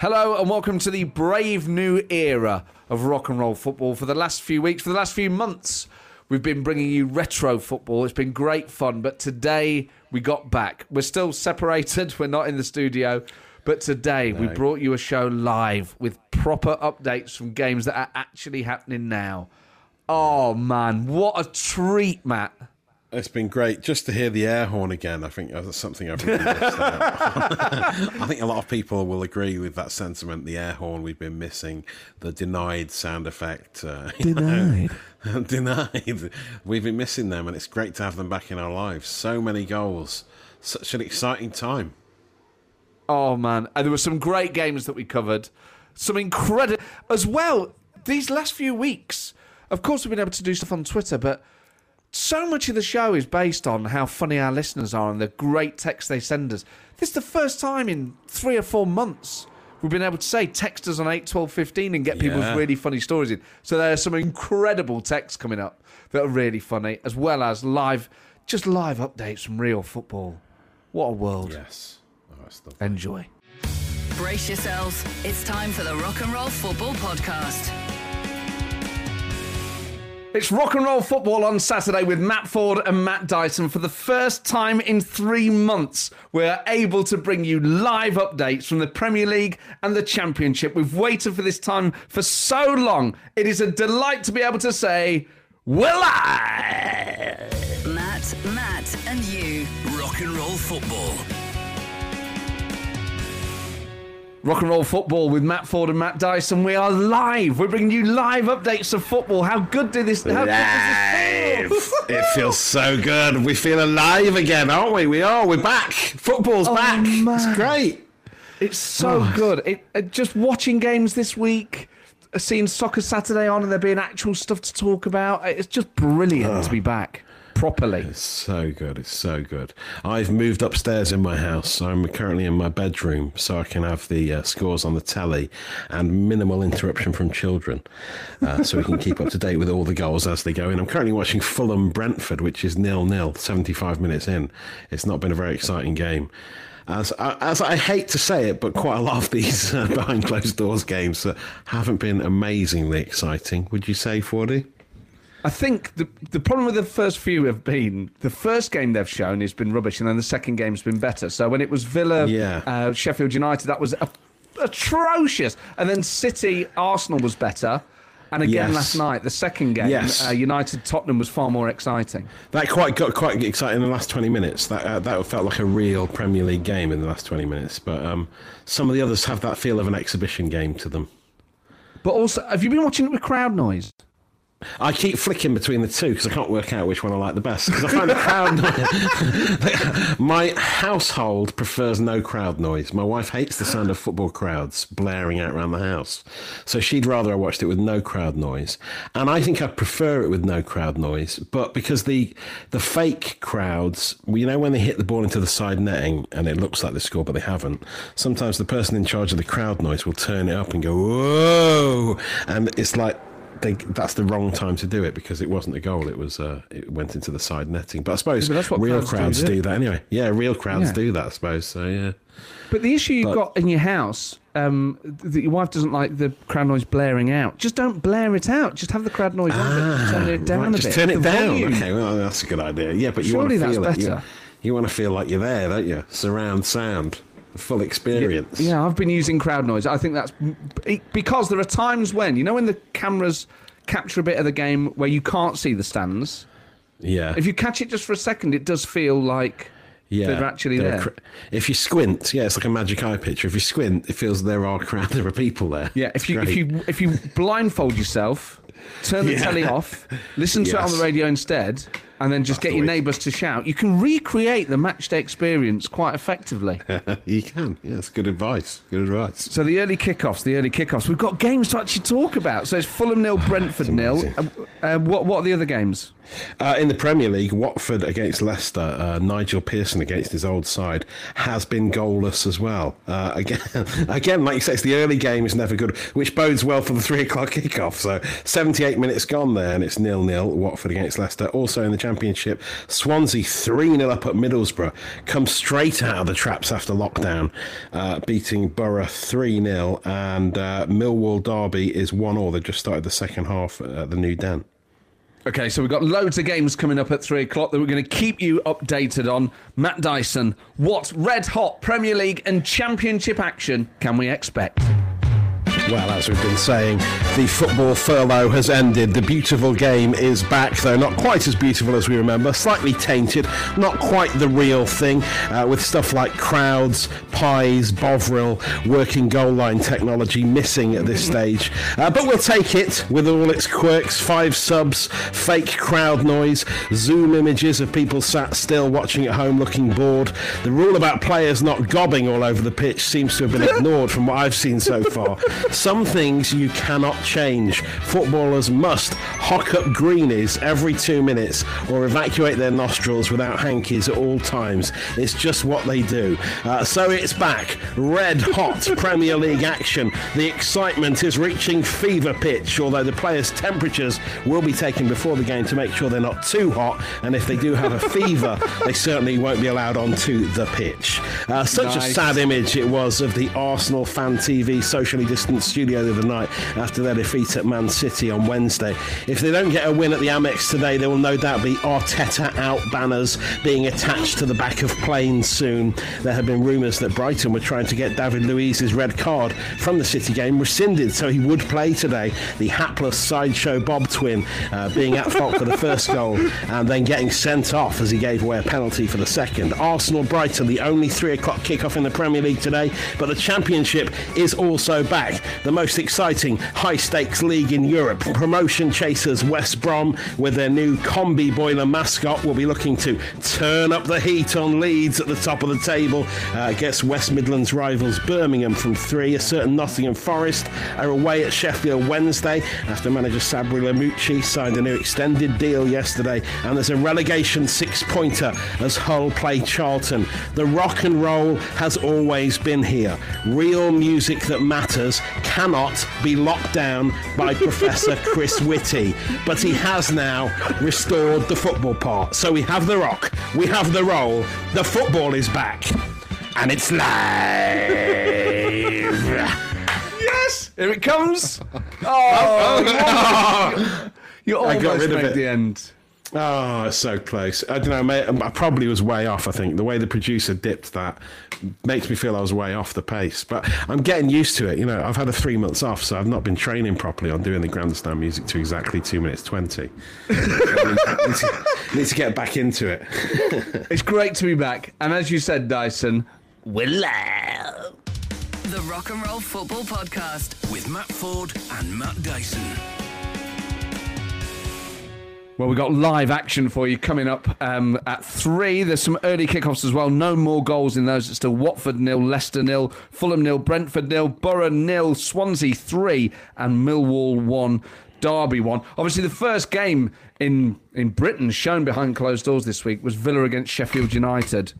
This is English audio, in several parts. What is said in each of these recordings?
Hello and welcome to the brave new era of rock and roll football. For the last few weeks, for the last few months, we've been bringing you retro football. It's been great fun, but today we got back. We're still separated, we're not in the studio, but today we brought you a show live with proper updates from games that are actually happening now. Oh man, what a treat, Matt. It's been great just to hear the air horn again. I think that's something I've really missed. I think a lot of people will agree with that sentiment. The air horn we've been missing, the denied sound effect. Uh, you know, denied. We've been missing them, and it's great to have them back in our lives. So many goals, such an exciting time. Oh man, and there were some great games that we covered. Some incredible as well. These last few weeks, of course, we've been able to do stuff on Twitter, but so much of the show is based on how funny our listeners are and the great texts they send us. This is the first time in three or four months we've been able to say text us on 8, 12, 15 and get people's really funny stories in. So there are some incredible texts coming up that are really funny, as well as live, just live updates from real football. What a world. Yes. Oh. Enjoy. Brace yourselves. It's time for the Rock and Roll Football Podcast. It's rock and roll football on Saturday with Matt Ford and Matt Dyson. For the first time in three months, we're able to bring you live updates from the Premier League and the Championship. We've waited for this time for so long. It is a delight to be able to say, Will I? Matt, Matt, and you. Rock and roll football. Rock and roll football with Matt Ford and Matt Dyson. We are live. We're bringing you live updates of football. How good did this? How good does this feel? it feels so good. We feel alive again, aren't we? We are. We're back. Football's back. man. It's great. It's so good. It, uh, just watching games this week, uh, seeing Soccer Saturday on, and there being actual stuff to talk about. uh, It's just brilliant to be back properly. It's so good. It's so good. I've moved upstairs in my house. I'm currently in my bedroom, so I can have the uh, scores on the telly and minimal interruption from children, uh, so we can keep up to date with all the goals as they go in. I'm currently watching Fulham Brentford, which is nil nil, 75 minutes in. It's not been a very exciting game. As, as I hate to say it, but quite a lot of these uh, behind closed doors games uh, haven't been amazingly exciting. Would you say, Fordy? I think the the problem with the first few have been the first game they've shown has been rubbish, and then the second game's been better. So when it was Villa, Yeah. uh, Sheffield United, that was a, atrocious, and then City, Arsenal was better. And again Yes. last night, the second game, Yes. uh, United Tottenham was far more exciting. That quite got quite exciting in the last twenty minutes. That uh, that felt like a real Premier League game in the last twenty minutes. But um, some of the others have that feel of an exhibition game to them. But also, have you been watching it with crowd noise? I keep flicking between the two because I can't work out which one I like the best. Because I find the crowd. Noise. My household prefers no crowd noise. My wife hates the sound of football crowds blaring out around the house, so she'd rather I watched it with no crowd noise. And I think I prefer it with no crowd noise. But because the the fake crowds, you know, when they hit the ball into the side netting and it looks like they score, but they haven't. Sometimes the person in charge of the crowd noise will turn it up and go whoa, and it's like they, that's the wrong time to do it because it wasn't a goal. It was uh, it went into the side netting. But I suppose Yeah, but that's what real crowds do, crowds isn't do, that anyway. Yeah, real crowds Yeah. do that. I suppose. So yeah. But the issue you've But- got in your house, um, that your wife doesn't like the crowd noise blaring out. Just don't blare it out. Just have the crowd noise but turn it down Right, a just bit. turn it The down. volume. Okay, well that's a good idea. Yeah, but you Surely want to that's feel it. Better. you want to feel like you're there, don't you? Surround sound, full experience. Yeah, I've been using crowd noise. I think that's because there are times when you know when the cameras capture a bit of the game where you can't see the stands. yeah. If you catch it just for a second, it does feel like yeah, they're actually there cr- if you squint, yeah, it's like a magic eye picture. If you squint, it feels there are crowd, there are people there. Yeah, if you if you if you blindfold yourself, turn the Yeah. telly off, listen to it on the radio instead, and then just That's get the your neighbours to shout, you can recreate the matchday experience quite effectively. you can. Yeah, that's good advice. Good advice. so the early kickoffs, the early kickoffs, we've got games to actually talk about. So it's Fulham nil, Brentford nil. Uh, uh, what what are the other games? Uh, in the Premier League, Watford against Leicester, uh, Nigel Pearson against his old side has been goalless as well. Uh, again, again, like you say, it's the early game is never good, which bodes well for the three o'clock kickoff. So 78 minutes gone there, and it's nil nil. Watford against Leicester. Also in the Championship, Swansea 3 0 up at Middlesbrough, come straight out of the traps after lockdown, uh, beating Borough 3 0, and uh, Millwall Derby is 1 all. They just started the second half at the new Den. Okay, so we've got loads of games coming up at three o'clock that we're going to keep you updated on. Matt Dyson, what red hot Premier League and Championship action can we expect? Well, as we've been saying, the football furlough has ended. The beautiful game is back, though not quite as beautiful as we remember. Slightly tainted, not quite the real thing, uh, with stuff like crowds, pies, Bovril, working goal line technology missing at this stage. Uh, but we'll take it with all its quirks five subs, fake crowd noise, Zoom images of people sat still watching at home looking bored. The rule about players not gobbing all over the pitch seems to have been ignored from what I've seen so far. Some things you cannot change. Footballers must hock up greenies every two minutes or evacuate their nostrils without hankies at all times. It's just what they do. Uh, so it's back. Red hot Premier League action. The excitement is reaching fever pitch, although the players' temperatures will be taken before the game to make sure they're not too hot. And if they do have a fever, they certainly won't be allowed onto the pitch. Uh, such a sad image it was of the Arsenal fan TV socially distanced studio the other night after their defeat at Man City on Wednesday. If they don't get a win at the Amex today, there will no doubt be Arteta out banners being attached to the back of planes soon. There have been rumours that Brighton were trying to get David Luiz's red card from the City game rescinded so he would play today. The hapless sideshow Bob twin uh, being at fault for the first goal and then getting sent off as he gave away a penalty for the second. Arsenal Brighton, the only three o'clock kickoff in the Premier League today, but the Championship is also back. The most exciting high stakes league in Europe. Promotion chasers West Brom with their new combi boiler mascot will be looking to turn up the heat on Leeds at the top of the table uh, against West Midlands rivals Birmingham from three. A certain Nottingham Forest are away at Sheffield Wednesday after manager Sabri Lamouchi signed a new extended deal yesterday. And there's a relegation six pointer as Hull play Charlton. The rock and roll has always been here. Real music that matters cannot be locked down by Professor Chris Whitty, but he has now restored the football part. So we have the rock, we have the roll, the football is back, and it's live. Yes, here it comes. Oh, oh, you I almost got rid of it. the end. Oh, it's so close. Uh, I don't know, mate. Um, I probably was way off. I think the way the producer dipped that makes me feel I was way off the pace. But I'm getting used to it. You know, I've had a three months off, so I've not been training properly on doing the grandstand music to exactly two minutes twenty. I need, to, need to get back into it. It's great to be back, and as you said, Dyson, we're live. The Rock and Roll Football Podcast. With Matt Ford and Matt Dyson. Well, we've got live action for you coming up um, at three. There's some early kickoffs as well. No more goals in those. It's still Watford nil, Leicester nil, Fulham nil, Brentford nil, Borough nil, Swansea three, and Millwall one, Derby one. Obviously, the first game in in Britain shown behind closed doors this week was Villa against Sheffield United.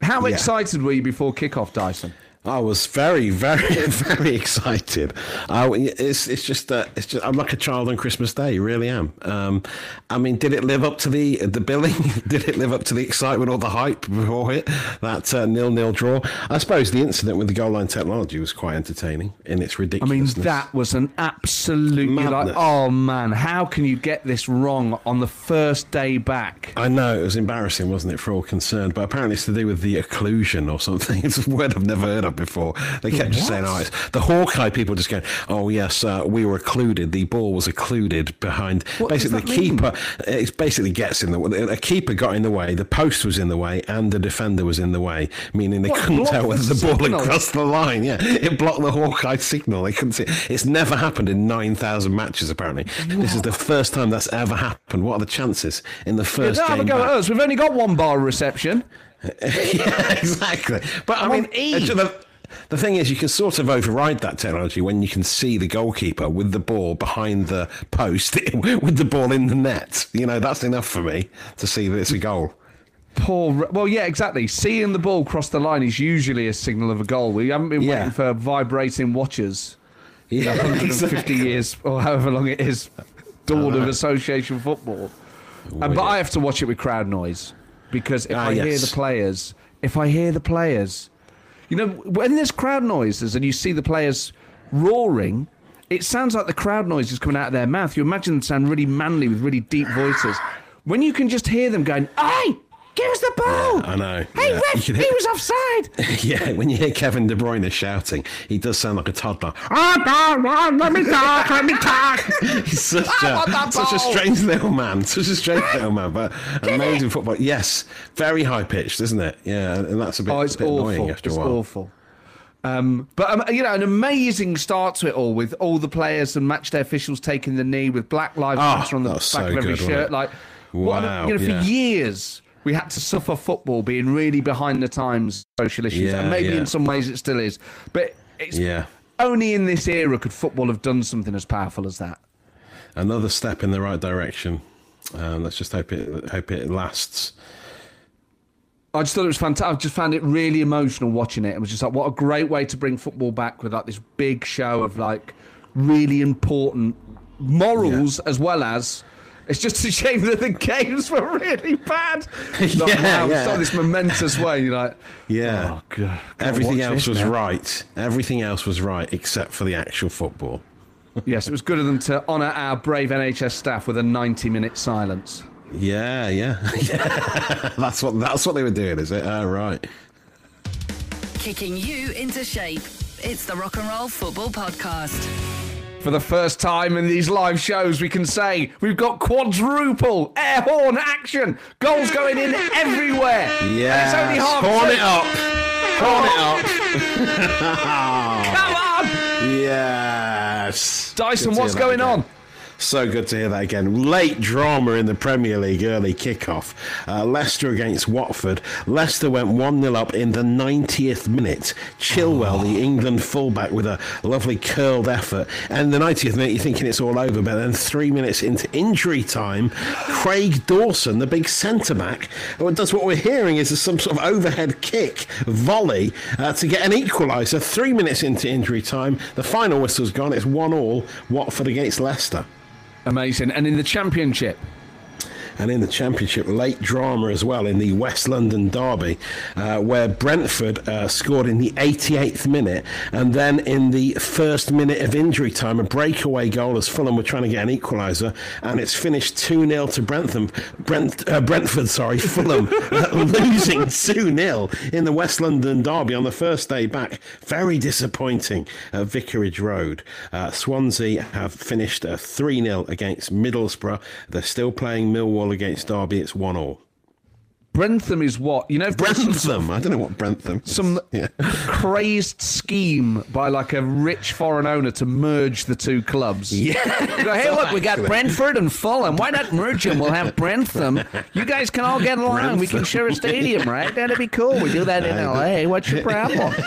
How Yeah. excited were you before kickoff, Dyson? I was very, very, very excited. I, it's, it's just that it's just I'm like a child on Christmas Day. Really am. Um, I mean, did it live up to the the billing? did it live up to the excitement or the hype before it? That uh, nil nil draw. I suppose the incident with the goal line technology was quite entertaining in its ridiculousness. I mean, that was an absolutely like, oh man, how can you get this wrong on the first day back? I know it was embarrassing, wasn't it, for all concerned? But apparently, it's to do with the occlusion or something. It's a word I've never heard of before. They kept just saying, "Oh, it's the Hawkeye people." Just going, "Oh yes, uh, we were occluded. The ball was occluded behind." What basically, the mean? keeper. It basically gets in the way. A keeper got in the way. The post was in the way, and the defender was in the way, meaning they What, couldn't tell whether the ball signal? had crossed the line. Yeah, it blocked the Hawkeye signal. They couldn't see. It's never happened in nine thousand matches. Apparently, this is the first time that's ever happened. What are the chances in the first Don't have a go back? at us. We've only got one bar reception. yeah, exactly. But I I'm mean, E. the, the thing is, you can sort of override that technology when you can see the goalkeeper with the ball behind the post with the ball in the net. You know, that's enough for me to see that it's a goal. Poor. Well, yeah, exactly. Seeing the ball cross the line is usually a signal of a goal. We haven't been Yeah. waiting for vibrating watches. Yeah, 150 years or however long it is, dawn of association football. Uh, but I have to watch it with crowd noise because if Ah, I hear the players, if I hear the players, you know, when there's crowd noises and you see the players roaring, it sounds like the crowd noise is coming out of their mouth. You imagine them sound really manly with really deep voices. When you can just hear them going, "Hey, give us the ball!" I know. Hey, Yeah. ref, You he was offside. Yeah, when you hear Kevin De Bruyne shouting, he does sound like a toddler. Oh, no, no, let me talk, let me talk. He's such, a, such a strange little man, such a strange little man, but amazing football. Yes, very high pitched, isn't it? Yeah, and that's a bit, Oh, it's bit annoying awful. after It's a while. awful. Um, but um, you know, an amazing start to it all with all the players and match day officials taking the knee with Black Lives Oh, Matter on the back so of every good, shirt. it? Like, what, Wow, you know, for years we had to suffer football being really behind the times social issues, Yeah, and maybe yeah. in some ways it still is. But it's Yeah. only in this era could football have done something as powerful as that. Another step in the right direction. Um, let's just hope it hope it lasts. I just thought it was fantastic. I just found it really emotional watching it. It was just like, what a great way to bring football back with like this big show of like really important morals as well as. It's just a shame that the games were really bad. Like, Yeah, wow, yeah. It's like this momentous way. You're like, Yeah. oh, God, gotta Everything else was now. right. Everything else was right except for the actual football. Yes, it was good of them to honour our brave NHS staff with a 90 minute silence. Yeah, yeah, yeah. that's what that's what they were doing, is it? Oh, right. Kicking you into shape. It's the Rock and Roll Football Podcast. For the first time in these live shows, we can say we've got quadruple air horn action. Goals going in everywhere. Yeah. it's only half Horn it up. Horn it up. Come on. Yes. Dyson, what's going on? So good to hear that again. Late drama in the Premier League early kickoff. Uh, Leicester against Watford. Leicester went 1 0 up in the 90th minute. Chilwell, the England fullback, with a lovely curled effort. And the 90th minute, you're thinking it's all over. But then three minutes into injury time, Craig Dawson, the big centre back, does what we're hearing is some sort of overhead kick, volley, uh, to get an equaliser. Three minutes into injury time, the final whistle's gone. It's one all. Watford against Leicester. Amazing. And in the championship, And in the Championship, late drama as well in the West London derby, uh, where Brentford uh, scored in the 88th minute, and then in the first minute of injury time, a breakaway goal as Fulham were trying to get an equaliser, and it's finished 2 0 to Brentham, Brent, uh, Brentford, sorry, Fulham, uh, losing 2 0 in the West London derby on the first day back. Very disappointing at Vicarage Road. Uh, Swansea have finished 3 0 against Middlesbrough. They're still playing Millwall against Derby. It's 1 all. Brentham is what? You know, Brentham. I don't know what Brentham is. some Yeah. crazed scheme by like a rich foreign owner to merge the two clubs. Yeah. Go, hey, look, we got Brentford and Fulham. Why not merge them? We'll have Brentham. You guys can all get along. We can share a stadium, right? That'd be cool. We do that in LA. What's your problem?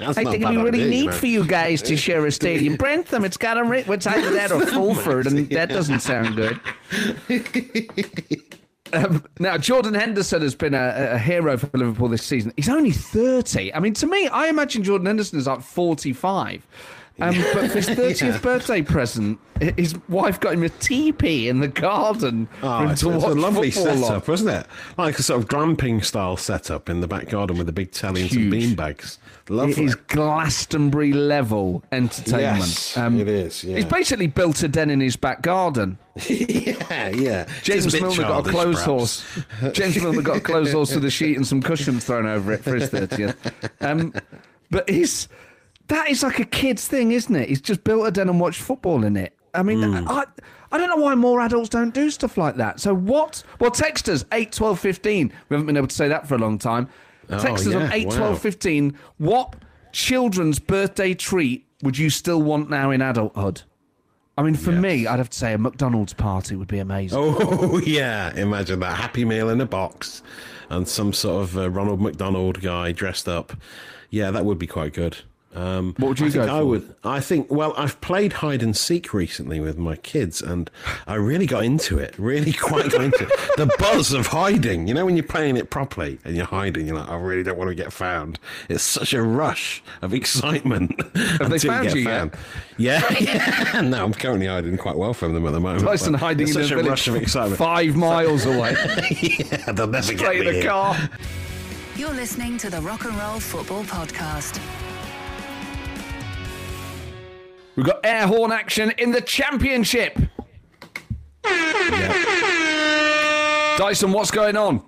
I think it'd be really neat man. for you guys to share a stadium. Brentham, it's got a what's either that or Fulford, and that doesn't sound good. Um, now, Jordan Henderson has been a, a hero for Liverpool this season. He's only 30. I mean, to me, I imagine Jordan Henderson is like 45. Um, but for his 30th birthday present, his wife got him a teepee in the garden Oh, it's, it's a lovely football on. setup, wasn't it? Like a sort of glamping style setup in the back garden with a big telly and some Huge. Beanbags. It Lovely. is Glastonbury level entertainment. Um, Yes, it is, yeah. He's basically built a den in his back garden. yeah, yeah. James Milner got a clothes perhaps. horse. James Milner got a clothes horse with a sheet and some cushions thrown over it for his 30th. Um, but he's that is like a kid's thing, isn't it? He's just built a den and watched football in it. I mean, Hmm. I, I don't know why more adults don't do stuff like that. So what? Well, text us 8, 12, 15. We haven't been able to say that for a long time. Text us on yeah, 8, wow. 12, 15. What children's birthday treat would you still want now in adulthood? I mean, for me, I'd have to say a McDonald's party would be amazing. Oh yeah, imagine that happy meal in a box, and some sort of uh, Ronald McDonald guy dressed up. Yeah, that would be quite good. Um, What would you I think go I would. I think. Well, I've played hide and seek recently with my kids, and I really got into it. Really, quite got into it. The buzz of hiding. You know, when you're playing it properly and you're hiding, you're like, I really don't want to get found. It's such a rush of excitement. Have they found you yet? Yeah, yeah. No, I'm currently hiding quite well from them at the moment. Dyson but hiding it's in a such a village rush of excitement. five miles away. yeah, they'll never get Straight me in the here. car. You're listening to the Rock and Roll Football Podcast. We've got air horn action in the championship. Dyson, what's going on?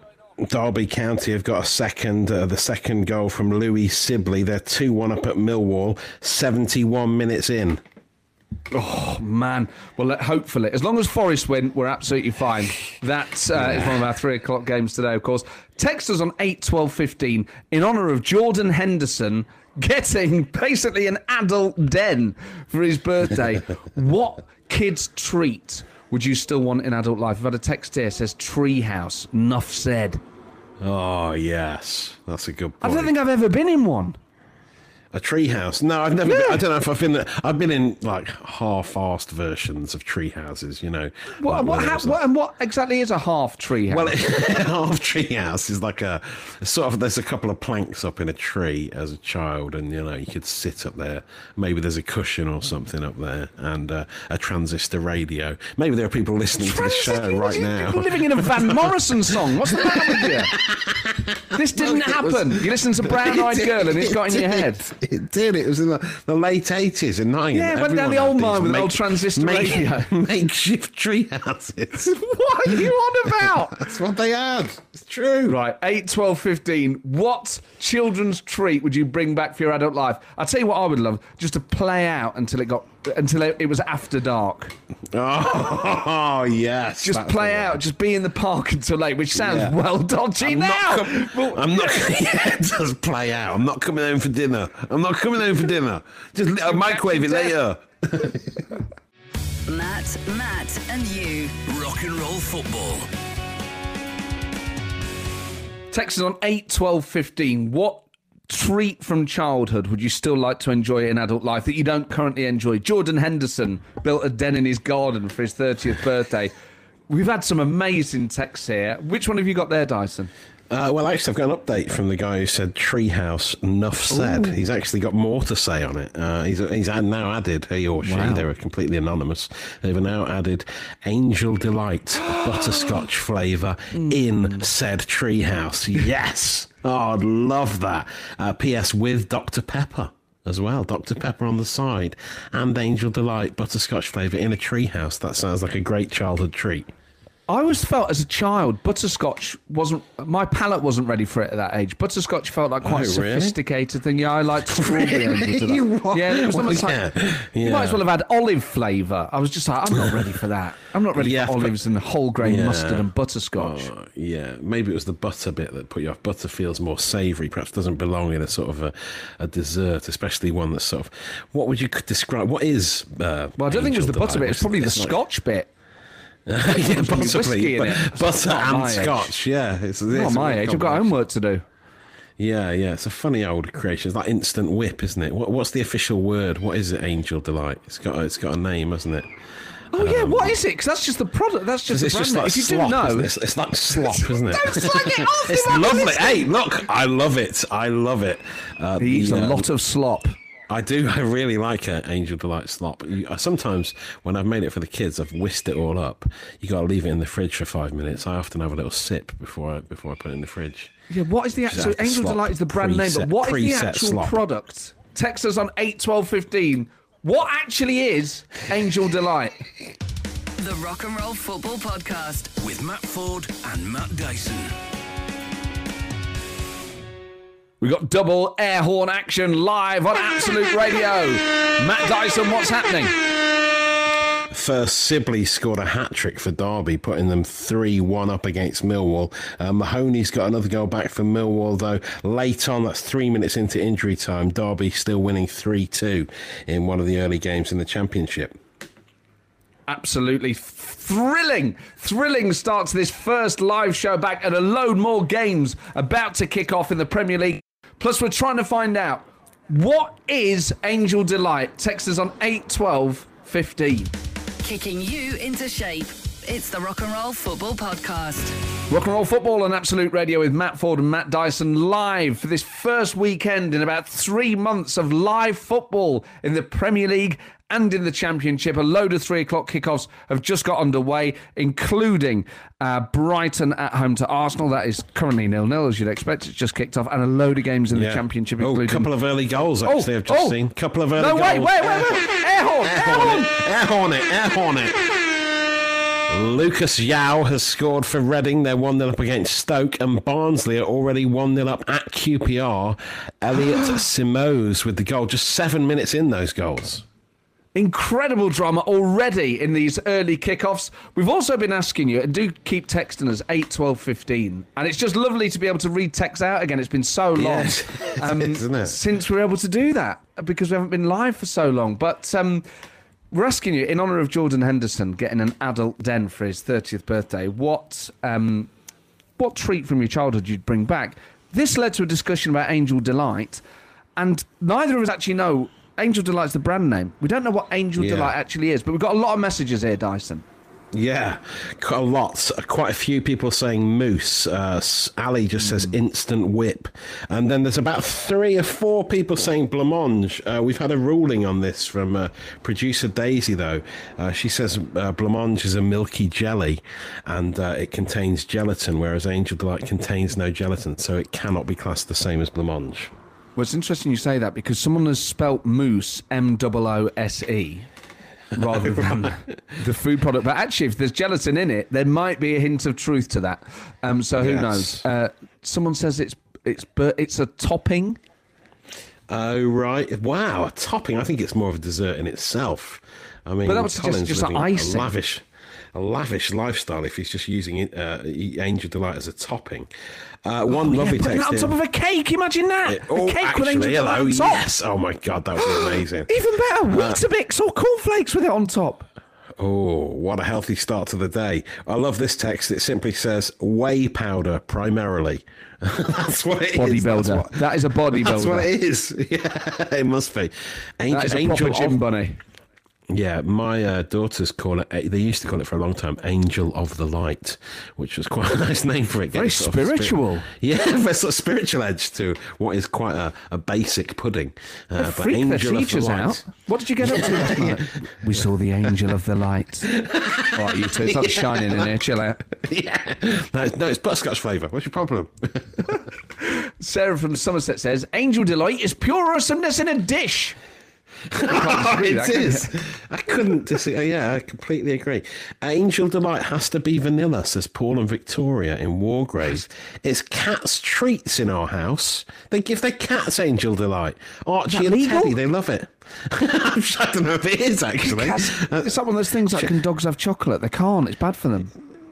Derby County have got a second, uh, the second goal from Louie Sibley. They're 2 1 up at Millwall, 71 minutes in. Oh, man, well, hopefully, as long as Forest win, we're absolutely fine. That uh, is one of our three o'clock games today, of course. Text us on 8, 12, 15 in honour of Jordan Henderson getting basically an adult den for his birthday. what kid's treat would you still want in adult life? I've had a text here says treehouse. Enough said. Oh, yes. That's a good I don't think I've ever been in one. A treehouse? No, I've never. Yeah. Been, I don't know if I've been. I've been in like half-assed versions of treehouses. You know. What, like what, how, it's what, and what exactly is a half treehouse? Well, half tree house is like a sort of. There's a couple of planks up in a tree as a child, and you know you could sit up there. Maybe there's a cushion or something up there, and uh, a transistor radio. Maybe there are people listening to the show right now. You're living in a Van Morrison song. What's the matter with you? This didn't was- happen. You listen to Brown Eyed Girl and it's got in your head. It did. It was in the, the late 80s and nineties. Yeah, it went down the old mine with an old transistor radio. Makeshift tree houses. What are you on about? That's what they had. It's true. Right, 8, 12, 15. What children's treat would you bring back for your adult life? I'll tell you what I would love, just to play out until it got until it, it was after dark. Oh, yes. Just play out, just be in the park until late, which sounds Yeah. well dodgy I'm now. not, com- Well, I'm not. Yeah, it does play out. I'm not coming home for dinner. I'm not coming home for dinner. Just uh, microwave it later. Matt, Matt, and you. Rock and roll football. Text on 8, 12, 15. What treat from childhood would you still like to enjoy in adult life that you don't currently enjoy? Jordan Henderson built a den in his garden for his 30th birthday. We've had some amazing texts here. Which one have you got there, Dyson? Uh, well, actually, I've got an update from the guy who said treehouse. Enough said. He's actually got more to say on it. Uh, he's he's now added he or she. Wow. They were completely anonymous. They've now added Angel Delight butterscotch flavour in said treehouse. Yes. Oh, I'd love that. Uh, P.S. with Dr Pepper. As well, Dr. Pepper on the side, and Angel Delight butterscotch flavour in a treehouse. That sounds like a great childhood treat. I always felt as a child, butterscotch wasn't. My palate wasn't ready for it at that age. Butterscotch felt like quite a Oh, really? sophisticated thing. Yeah, I liked strawberry. Angel Delight. You what? yeah, there was Well, almost like, yeah, You might as well have had olive flavour. I was just like, I'm not ready for that. I'm not ready Yeah, for but- olives and whole grain Yeah. mustard and butterscotch. Oh, yeah, maybe it was the butter bit that put you off. Butter feels more savoury, perhaps doesn't belong in a sort of a, a dessert, especially one that's sort of. What would you describe? What is? Uh, well, I don't think it was the butter bit. It's probably the like- scotch bit. yeah, possibly. but- Butter and age. scotch. Yeah, it's, Not it's a my age. I've got homework to do. Yeah, yeah, it's a funny old creation. It's like instant whip, isn't it? What, what's the official word? What is it? Angel delight. It's got it's got a name, hasn't it? Oh yeah, what is it? Because that's just the product. That's just It's the just like If you slop. didn't know, it? It's, it's like slop, isn't it? Don't slag it off, it's lovely. Hey, look, I love it. I love it. Uh, he eats the, a uh, lot of slop. I do. I really like a Angel Delight slop. You, I, sometimes when I've made it for the kids, I've whisked it all up. You got to leave it in the fridge for five minutes. I often have a little sip before I before I put it in the fridge. Yeah, what is the actual like Angel Delight is the brand name, but what is the actual slop. product? Text us on eight twelve fifteen. What actually is Angel Delight? The Rock and Roll Football Podcast. With Matt Ford and Matt Dyson. We got double air horn action live on Absolute Radio. Matt Dyson, what's happening? First, Sibley scored a hat trick for Derby, putting them 3 1 up against Millwall. Uh, Mahoney's got another goal back for Millwall, though. Late on, that's three minutes into injury time. Derby still winning 3 2 in one of the early games in the Championship. Absolutely thrilling, thrilling start to this first live show back, and a load more games about to kick off in the Premier League. Plus, we're trying to find out what is Angel Delight. Text us on 812 15. Kicking you into shape. It's the Rock and Roll Football Podcast. Rock and roll football on Absolute Radio with Matt Ford and Matt Dyson live for this first weekend in about three months of live football in the Premier League and in the Championship. A load of three o'clock kickoffs have just got underway, including uh, Brighton at home to Arsenal. That is currently nil nil, as you'd expect. It's just kicked off, and a load of games in the Championship, Oh, a couple of early goals, actually, I've just oh. seen. A couple of early no, goals. wait, wait, wait, wait! Air horn! Air Air horn! Air Hornet, Air Hornet. Lucas João has scored for Reading. They're 1 0 up against Stoke, and Barnsley are already 1 0 up at QPR. Elliot Simoes with the goal, just seven minutes in those goals. Incredible drama already in these early kickoffs. We've also been asking you, and do keep texting us 8, 12, 15. And it's just lovely to be able to read text out again. It's been so long Yes, it is, since we were able to do that because we haven't been live for so long. But um, we're asking you, in honour of Jordan Henderson getting an adult den for his 30th birthday, what, um, what treat from your childhood you'd bring back? This led to a discussion about Angel Delight, and neither of us actually know Angel Delight's the brand name. We don't know what Angel Yeah. Delight actually is, but we've got a lot of messages here, Dyson. Yeah, quite a lot. Quite a few people saying moose. Uh, Ali just says instant whip. And then there's about three or four people saying blancmange. Uh, we've had a ruling on this from uh, producer Daisy, though. Uh, she says uh, blancmange is a milky jelly and uh, it contains gelatin, whereas Angel Delight contains no gelatin, so it cannot be classed the same as blancmange. Well, it's interesting you say that because someone has spelt moose M O O S E rather than the food product. But actually, if there's gelatin in it, there might be a hint of truth to that. Um, so who Yes. knows? Uh, someone says it's it's it's a topping. Oh, right. Wow, a topping. I think it's more of a dessert in itself. I mean, But that Colin's just living like icing. A lavish, a lavish lifestyle if he's just using it, uh, Angel Delight as a topping. Uh, one lovely Oh, yeah, text on top of a cake. Imagine that. oh, a cake actually, with Angel hello, Delight on top. yes. Oh, my God, that was amazing. Even better, Uh, Weetabix or cornflakes with it on top. Oh, what a healthy start to the day. I love this text. It simply says whey powder primarily. That's what it is. That's Bodybuilder. That is a bodybuilder. That's what it is. Yeah, it must be. Angel, That is a Angel proper gym of- bunny. Yeah, my uh, daughters call it. They used to call it for a long time "Angel of the Light," which was quite a nice name for it. Very Getting sort of spirit- spiritual. yeah, there's sort of spiritual edge to what is quite a, a basic pudding. Uh, but Freak Angel of the teachers Light. out. What did you get up to last night? We saw the angel of the light. All right, you two, it's not shining in here. Chill out. yeah, no, it's- no, it's butterscotch flavour. What's your problem? Sarah from Somerset says, "Angel delight is pure awesomeness in a dish." disagree with that, it can is. I couldn't disagree. Yeah, I completely agree. Angel Delight has to be vanilla, says Paul and Victoria in Wargrave. It's cats' treats in our house. They give their cats Angel Delight. Archie and legal? Teddy, they love it. I don't know if it is actually. Cats- Uh, it's like one of those things like can dogs have chocolate? They can't. It's bad for them.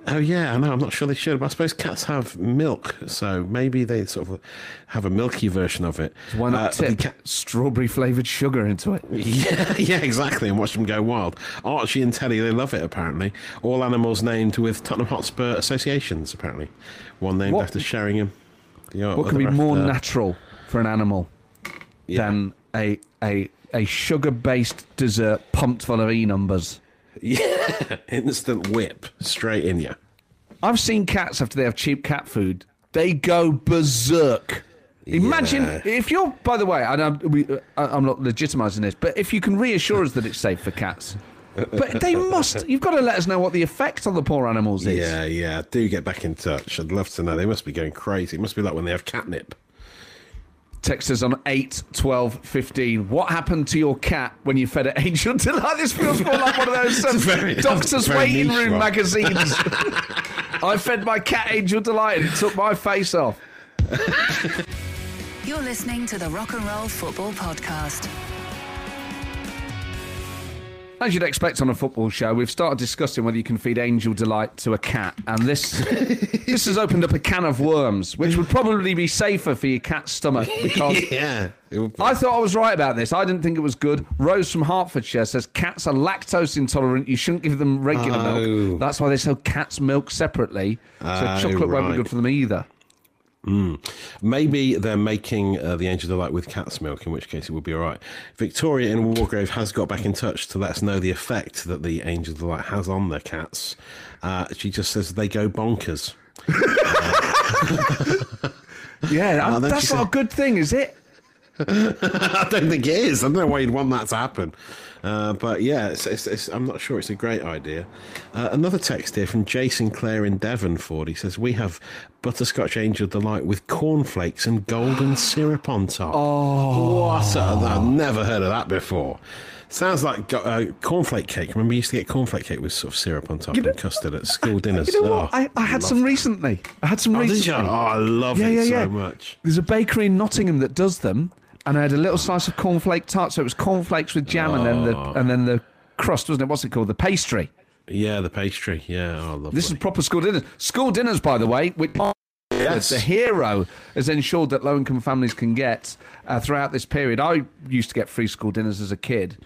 Oh yeah, I know. I'm not sure they should, but I suppose cats have milk, so maybe they sort of have a milky version of it. Why not Uh, tip strawberry flavoured sugar into it? Yeah, yeah, exactly, and watch them go wild. Archie and Teddy, they love it, apparently. All animals named with Tottenham Hotspur associations, apparently. One named What- after Sheringham. The What could be more after- natural for an animal Yeah. than a a a sugar based dessert pumped full of e numbers? Yeah, instant whip, straight in you. I've seen cats after they have cheap cat food. They go berserk. Imagine Yeah. if you're. By the way, I I- uh, I'm not legitimising this, but if you can reassure us that it's safe for cats, but they must. You've got to let us know what the effect on the poor animals is. Yeah, yeah, do get back in touch. I'd love to know. They must be going crazy. It must be like when they have catnip. Text us on 8, 12, 15. What happened to your cat when you fed it Angel Delight? This feels more like one of those um, very- doctor's waiting room one. magazines. I fed my cat Angel Delight and it took my face off. You're listening to the Rock and Roll Football Podcast. As you'd expect on a football show, we've started discussing whether you can feed Angel Delight to a cat, and this this has opened up a can of worms, which would probably be safer for your cat's stomach because yeah. it would be. I thought I was right about this. I didn't think it was good. Rose from Hertfordshire says cats are lactose intolerant. You shouldn't give them regular Oh. milk. That's why they sell cat's milk separately. So Oh, chocolate won't be good for them either. Maybe they're making uh, the Angel of Light with cat's milk, in which case it would be all right. Victoria in Wargrave has got back in touch to let us know the effect that the Angel of Light has on their cats. Uh, she just says they go bonkers. Yeah, Oh, that's not a good thing, is it? I don't think it is. I don't know why you'd want that to happen. Uh, but yeah, it's, it's, it's, I'm not sure it's a great idea. Uh, another text here from Jason Clare in Devonford. He says, We have butterscotch angel delight with cornflakes and golden syrup on top. Oh, what? A, I've never heard of that before. Sounds like uh, cornflake cake. Remember, you used to get cornflake cake with sort of syrup on top You know- and custard at school dinners. You know what? Oh, I, I had some that. recently. I had some Oh, recently. Oh, I love yeah, it yeah, so yeah. much. There's a bakery in Nottingham that does them, and I had a little slice of cornflake tart. So it was cornflakes with jam, and then the Oh. and then the crust, wasn't it? What's it called? The pastry. Yeah, the pastry. Yeah, oh, lovely. This is proper school dinners. School dinners, by the way, which Yes. the hero has ensured that low-income families can get uh, throughout this period. I used to get free school dinners as a kid,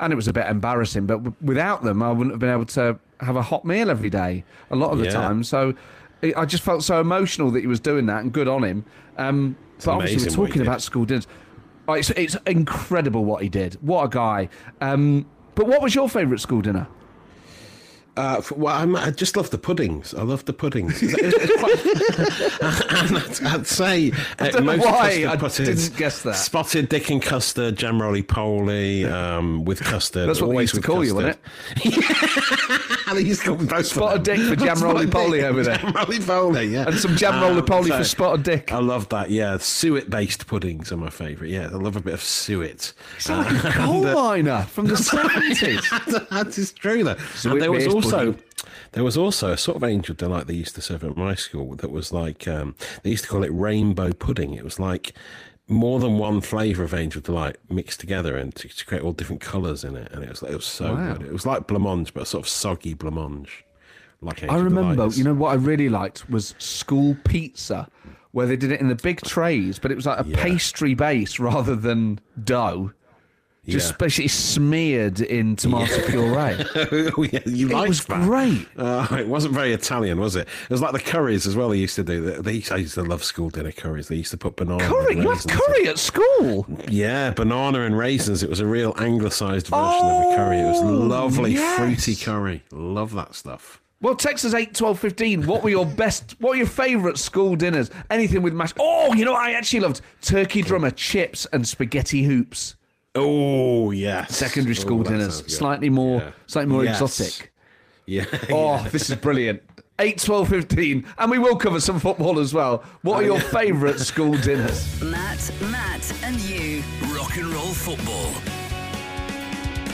and it was a bit embarrassing. But w- without them, I wouldn't have been able to have a hot meal every day a lot of the Yeah. time. So it, I just felt so emotional that he was doing that, and good on him. Um, but obviously, we're talking about school dinners. It's, it's incredible what he did. What a guy. Um, but what was your favourite school dinner? Uh, f- well, I'm, I just love the puddings. I love the puddings. It's- it's quite- and I'd, I'd say uh, don't know most why custard I puddings- didn't guess that. Spotted dick and custard, jam roly poly um, with custard. That's what they used to with call you, wasn't custard. they used to call me both Spotted dick for jam roly poly over there. Jam roly poly, yeah. And some jam roly poly for spotted dick. I love that. Yeah, suet based puddings are my favourite. Yeah, I love a bit of suet. Sound like a coal miner from the 70s. that is true though. Suet And there was based also there was also a sort of angel delight they used to serve at my school that was like um, they used to call it rainbow pudding. It was like more than one flavour of angel delight mixed together and to, to create all different colours in it, and it was it was so Wow. good. It was like blancmange, but a sort of soggy blancmange. Like I remember, Delight is. you know what I really liked was school pizza, where they did it in the big trays, but it was like a Yeah. pastry base rather than dough, just Yeah. basically smeared in tomato puree. oh, yeah, you it was that. great. Uh, it wasn't very Italian, was it? It was like the curries as well. They used to do. They, used, I used to love school dinner curries. They used to put banana. Curry, and you had curry at school. Yeah, banana and raisins. It was a real anglicised version of a curry. It was Oh, lovely, yes. fruity curry. Love that stuff. Well, Texas us 8, 12, 15. What were your best, what were your favourite school dinners? Anything with mash. Oh, you know what I actually loved? Turkey drummer, chips, and spaghetti hoops. Oh yeah, Secondary Oh, school that dinners. Slightly more, Yeah. slightly more Yes. exotic. Yeah. Oh, this is brilliant. 8, 12, 15. And we will cover some football as well. What are your favourite school dinners? Matt, Matt, and you. Rock and roll football.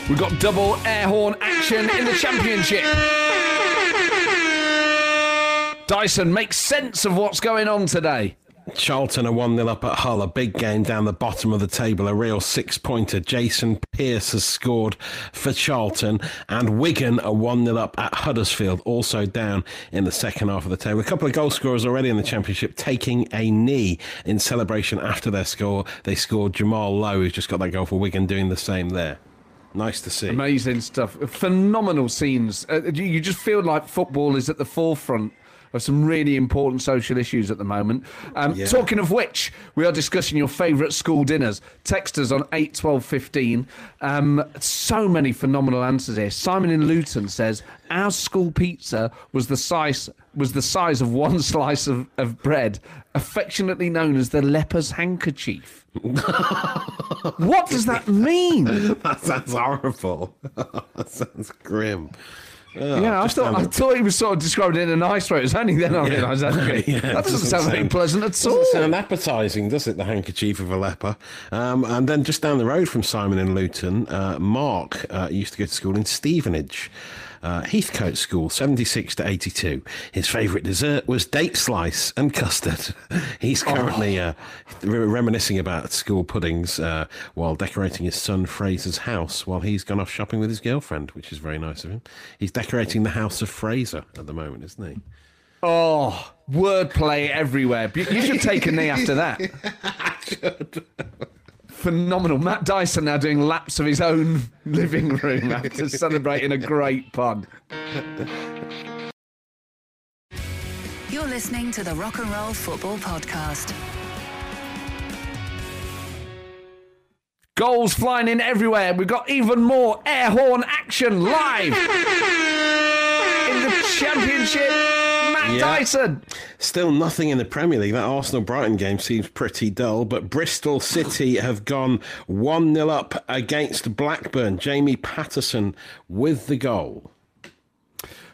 We've got double air horn action in the championship. Dyson, make sense of what's going on today. Charlton are 1 0 up at Hull. A big game down the bottom of the table. A real six pointer. Jason Pearce has scored for Charlton. And Wigan are 1 0 up at Huddersfield, also down in the second half of the table. A couple of goal scorers already in the Championship taking a knee in celebration after their score. They scored Jamal Lowe, who's just got that goal for Wigan, doing the same there. Nice to see. Amazing stuff. Phenomenal scenes. Uh, you you just feel like football is at the forefront of some really important social issues at the moment. Um, Yeah. Talking of which, we are discussing your favourite school dinners. Text us on 8 12 15. Um, so many phenomenal answers here. Simon in Luton says, Our school pizza was the size, was the size of one slice of, of bread, affectionately known as the leper's handkerchief. what does that mean? that sounds horrible. that sounds grim. Oh, Yeah, I thought, I thought he was sort of describing it in a nice way. It was only then I realised actually Yeah, that doesn't, doesn't sound very pleasant at Doesn't all. sound appetising, does it? The handkerchief of a leper. Um, and then just down the road from Simon in Luton, uh, Mark uh, used to go to school in Stevenage. Uh, Heathcote School, 76 to 82. His favourite dessert was date slice and custard. He's currently uh, re- reminiscing about school puddings uh, while decorating his son Fraser's house while he's gone off shopping with his girlfriend, which is very nice of him. He's decorating the house of Fraser at the moment, isn't he? Oh, wordplay everywhere. You you should take a knee after that. Phenomenal. Matt Dyson now doing laps of his own living room after celebrating a great pun. You're listening to the Rock and Roll Football Podcast. Goals flying in everywhere. We've got even more air horn action live in the championship. Matt Yeah. Dyson. Still nothing in the Premier League. That Arsenal Brighton game seems pretty dull, but Bristol City have gone 1 0 up against Blackburn. Jamie Paterson with the goal.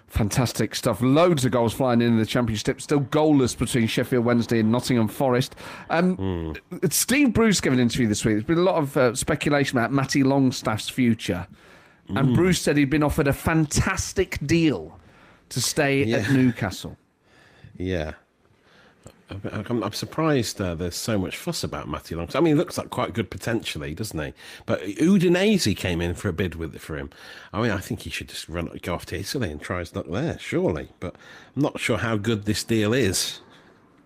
Fantastic stuff. Loads of goals flying in the championship. Still goalless between Sheffield Wednesday and Nottingham Forest. Um, Steve Bruce gave an interview this week. There's been a lot of uh, speculation about Matty Longstaff's future. And Bruce said he'd been offered a fantastic deal to stay Yeah. at Newcastle. Yeah. I'm, I'm surprised uh, there's so much fuss about Matty Long. I mean, he looks like quite good potentially, doesn't he? But Udinese came in for a bid with for him. I mean, I think he should just run go off to Italy and try his luck there, surely. But I'm not sure how good this deal is.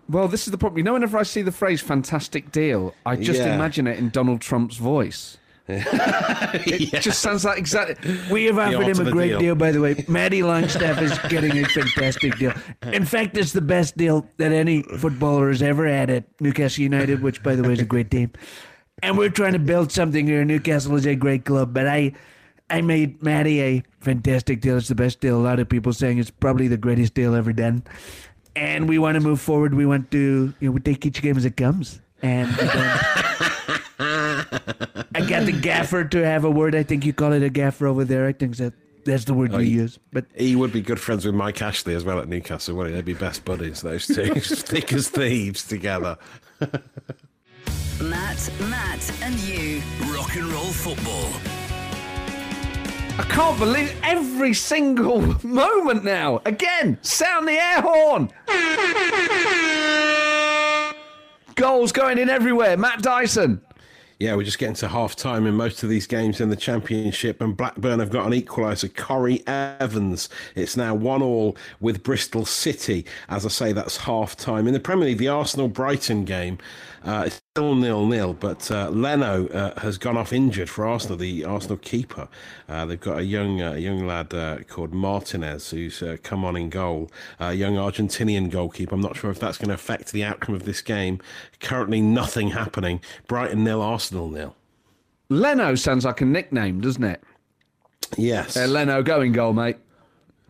Well, this is the problem. You know, whenever I see the phrase fantastic deal, I just Yeah. imagine it in Donald Trump's voice. It just sounds like exactly. We have offered him a great deal. deal. by the way. Matty Longstaff is getting a fantastic deal. In fact, it's the best deal that any footballer has ever had at Newcastle United, which, by the way, is a great team. And we're trying to build something here. Newcastle is a great club, but I, I made Matty a fantastic deal. It's the best deal. A lot of people saying it's probably the greatest deal ever done. And we want to move forward. We want to, you know, we take each game as it comes. And we got the gaffer to have a word. I think you call it a gaffer over there. I think that that's the word oh, you you- use. But He would be good friends with Mike Ashley as well at Newcastle, wouldn't he? They'd be best buddies, those two. Thick as thieves together. Matt, Matt, and you. Rock and roll football. I can't believe every single moment now. Again, sound the air horn. Goals going in everywhere. Matt Dyson. Yeah, we're just getting to half time in most of these games in the Championship, and Blackburn have got an equaliser, Corey Evans. It's now one all with Bristol City. As I say, that's half time. In the Premier League, the Arsenal Brighton game, uh, it's still nil nil, but uh, Leno uh, has gone off injured for Arsenal, the Arsenal keeper. Uh, they've got a young uh, young lad uh, called Martinez who's uh, come on in goal, a young Argentinian goalkeeper. I'm not sure if that's going to affect the outcome of this game. Currently, nothing happening. Brighton nil, Arsenal nil. Leno sounds like a nickname, doesn't it? Yes. Uh, Leno, going goal, mate.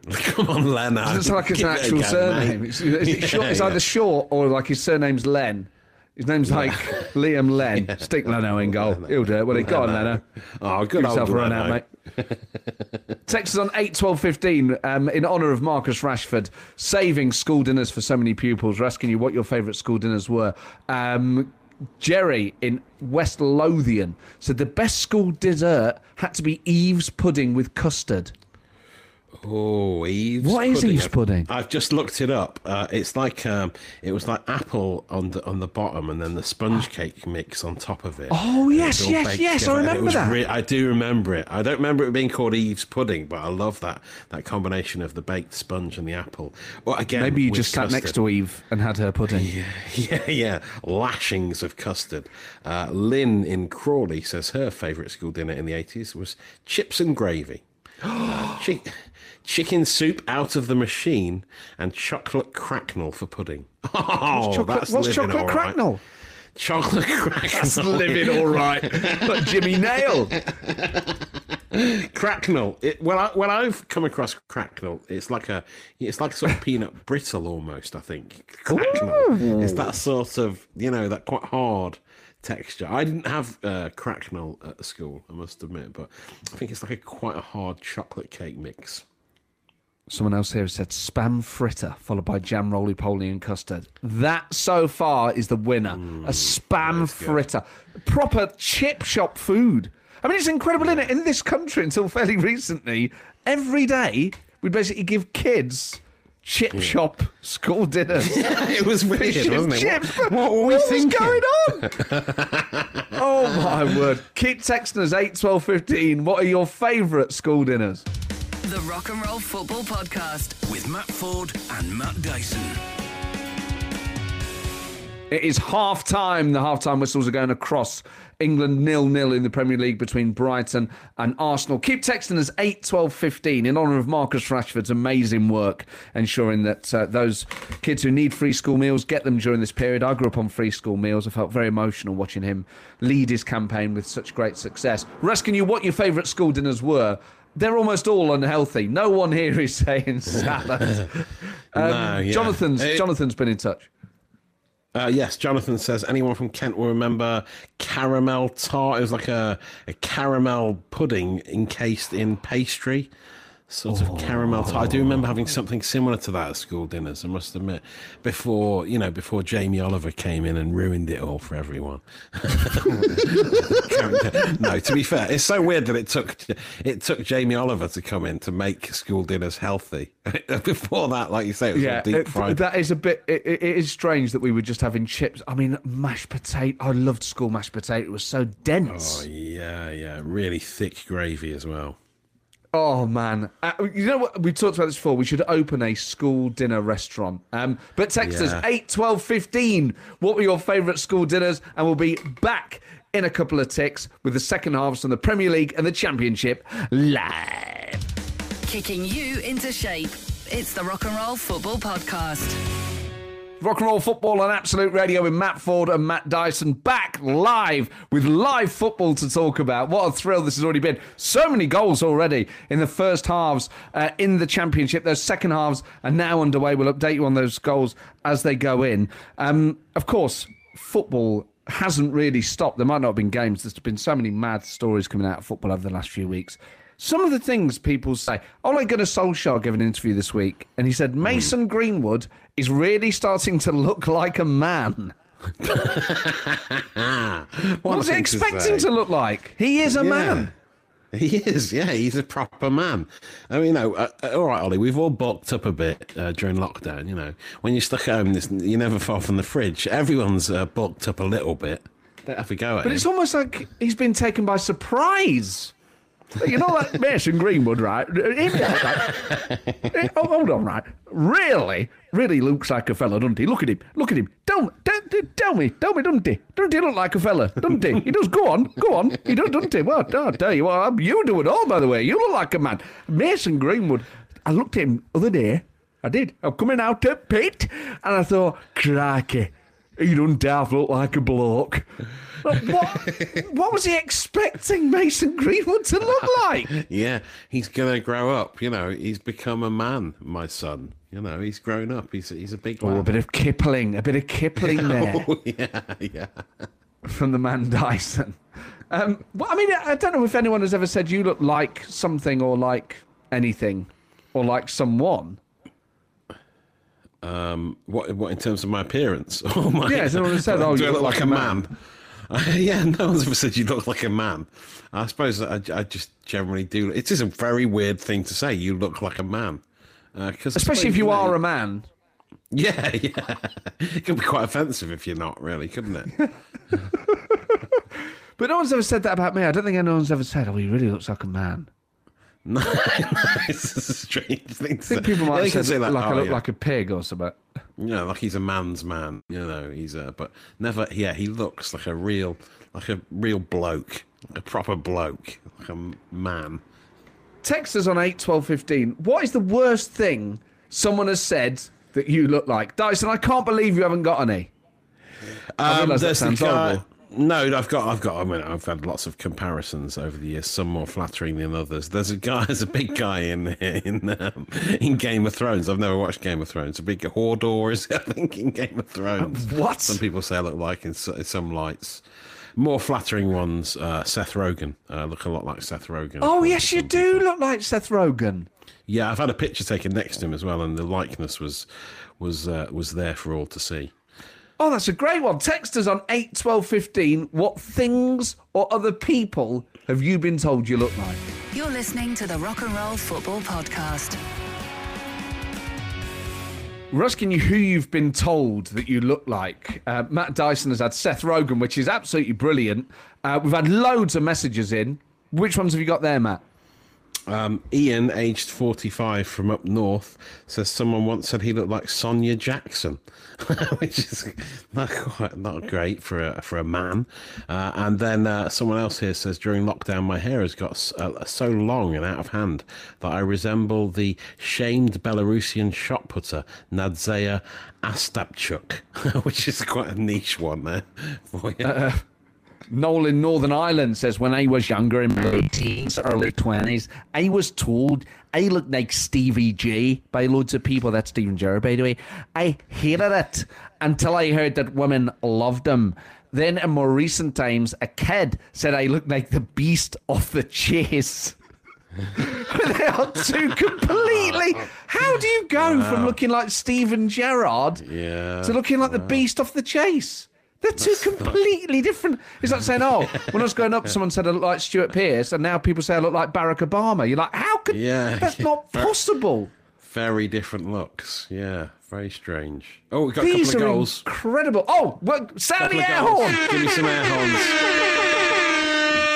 Come on, Leno. It's like his Give it a actual go, surname. mate. It's, it's, Yeah, short, it's yeah. either short or like his surname's Len. His name's like Liam Len. Stick Leno in goal. He'll do it. Well, he got on Leno. Oh, Give good yourself old a run Leno. out, mate. Text us on 8 12 15 um, in honour of Marcus Rashford saving school dinners for so many pupils. We're asking you what your favourite school dinners were. Um, Jerry in West Lothian said the best school dessert had to be Eve's pudding with custard. Oh, Eve's What is pudding. Eve's pudding? I've just looked it up. Uh, it's like um, it was like apple on the on the bottom, and then the sponge cake mix on top of it. Oh, yes, yes, yes, I together, it remember that. re- I do remember it. I don't remember it being called Eve's pudding, but I love that that combination of the baked sponge and the apple. Well, again, Maybe you just sat next to Eve and had her pudding. Yeah, yeah, yeah. lashings of custard. Uh, Lynn in Crawley says her favourite school dinner in the 80s was chips and gravy. Uh, chi- chicken soup out of the machine and chocolate cracknel for pudding. Oh, chocolate- that's what's living chocolate all right. cracknell? Chocolate cracknell. That's living all right. like Jimmy Nail. cracknel. It, well, I, when I've come across cracknel, it's like a, it's like sort of peanut brittle almost. I think cracknell. It's that sort of, you know, that quite hard texture. I didn't have uh, cracknell at school, I must admit, but I think it's like a quite a hard chocolate cake mix. Someone else here said spam fritter, followed by jam roly poly and custard. That so far is the winner. a spam fritter. Proper chip shop food. I mean, it's incredible, isn't it? In this country, until fairly recently, every day we'd basically give kids chip shop school dinners. it was weird, wasn't it? chips. What, what were we What thinking? going on? oh my word! Keep texting us eight twelve fifteen. What are your favourite school dinners? The Rock and Roll Football Podcast. With Matt Ford and Matt Dyson. It is half time. The half time whistles are going across England nil nil in the Premier League between Brighton and Arsenal. Keep texting us 8 12 15 in honour of Marcus Rashford's amazing work, ensuring that uh, those kids who need free school meals get them during this period. I grew up on free school meals. I felt very emotional watching him lead his campaign with such great success. We're asking you what your favourite school dinners were. They're almost all unhealthy. No one here is saying salad. Um, No, yeah. Jonathan's It- Jonathan's been in touch. Uh, yes, Jonathan says anyone from Kent will remember caramel tart. It was like a, a caramel pudding encased in pastry, sort of caramel tart. I do remember having something similar to that at school dinners. I must admit, before you know, before Jamie Oliver came in and ruined it all for everyone. no, to be fair, it's so weird that it took it took Jamie Oliver to come in to make school dinners healthy. before that, like you say, it was all deep it- fried. that is a bit. It, it it is strange that we were just having chips. I mean, mashed potato. I loved school mashed potato. It was so dense. Oh yeah, yeah, really thick gravy as well. Oh man, uh, you know what? We talked about this before. We should open a school dinner restaurant. Um, but text us Yeah. 8, 12, 15. What were your favourite school dinners? And we'll be back in a couple of ticks with the second halves from the Premier League and the Championship live. Kicking you into shape. It's the Rock and Roll Football Podcast. Rock and roll football on Absolute Radio with Matt Ford and Matt Dyson back live with live football to talk about. What a thrill this has already been. So many goals already in the first halves uh, in the Championship. Those second halves are now underway. We'll update you on those goals as they go in. Um, of course, football hasn't really stopped. There might not have been games. There's been so many mad stories coming out of football over the last few weeks. Some of the things people say. Ole Gunnar Solskjaer gave an interview this week, and he said Mason Greenwood is really starting to look like a man. What was he expecting to look like? He is a man. He is, yeah. He's a proper man. I mean, you know, uh, uh, all right, Ollie. We've all bulked up a bit uh, during lockdown. You know, when you're stuck at home, this, you're never far from the fridge. Everyone's uh, bulked up a little bit. Don't have a go at But him. it's almost like he's been taken by surprise. You know, like Mason Greenwood, right? He'd be like that. Oh, hold on, right? Really, really looks like a fella, doesn't he? Look at him, look at him. Don't, don't, don't tell me, tell me, doesn't he? Doesn't he look like a fella, doesn't he? He does. Go on, go on. He does, doesn't he? Well, I'll tell you what, you do it all, by the way. You look like a man. Mason Greenwood. I looked at him the other day. I did. I'm coming out at pit, and I thought, crikey, he doesn't half look like a bloke. What, what was he expecting Mason Greenwood to look like? yeah, he's gonna grow up. You know, he's become a man. My son. You know, he's grown up. He's he's a big Oh, a bit of Kipling, a bit of Kipling there Oh, yeah, yeah. from the man Dyson. Um, well, I mean, I don't know if anyone has ever said you look like something or like anything or like someone. Um, what what in terms of my appearance? Oh my! Yeah, no one has said, oh, do you I look look like like a a man? yeah, no one's ever said you look like a man. I suppose I, I just generally do. It is a very weird thing to say. You look like a man, uh, because Especially if you are a man. Yeah, yeah. It could be quite offensive if you're not, really, couldn't it? But no one's ever said that about me. I don't think anyone's ever said, oh, he really looks like a man. no, it's a strange thing to I say. think people might can said say that, like I oh, look yeah. like a pig or something. you know, like he's a man's man. You know, he's a but never. Yeah, he looks like a real, like a real bloke, like a proper bloke, like a man. Text us on 8 12 15. What is the worst thing someone has said that you look like? Dyson, I can't believe you haven't got any. I um, realise that the sounds guy- horrible. No, I've got, I've got. I mean, I've had lots of comparisons over the years. Some more flattering than others. There's a guy, there's a big guy in in um, in Game of Thrones. I've never watched Game of Thrones. A big Hodor is, I think, in Game of Thrones. What? Some people say I look like in, in some lights. More flattering ones, uh, Seth Rogen. Uh, look a lot like Seth Rogen. Oh, yes, you do people. look like Seth Rogen. Yeah, I've had a picture taken next to him as well, and the likeness was was uh, was there for all to see. Oh, that's a great one. Text us on 8 12 15. What things or other people have you been told you look like? You're listening to the Rock and Roll Football Podcast. We're asking you who you've been told that you look like. Uh, Matt Dyson has had Seth Rogen, which is absolutely brilliant. Uh, we've had loads of messages in. Which ones have you got there, Matt? Um, Ian, aged 45 from up north, says someone once said he looked like Sonia Jackson, which is not quite not great for a, for a man. Uh, and then uh, someone else here says during lockdown, my hair has got uh, so long and out of hand that I resemble the shamed Belarusian shot putter Nadzeya Ostapchuk, which is quite a niche one there for you. Noel in Northern Ireland says, when I was younger in my teens, early 20s, I was told I looked like Stevie J by loads of people. That's Steven Gerrard, by the way. I hated it until I heard that women loved him. Then, in more recent times, a kid said I looked like the beast of the chase. they are two completely. How do you go from looking like Steven Gerrard Yeah. to looking like the beast off the chase? They're two completely different. It's like saying, "Oh, when I was growing up, someone said I look like Stuart Pearce, and now people say I look like Barack Obama." You're like, "How could? Yeah, that's not possible." Very different looks. Yeah, very strange. Oh, we got These a couple are of goals. incredible. Oh, well, sound the air horn. Give me some air horns.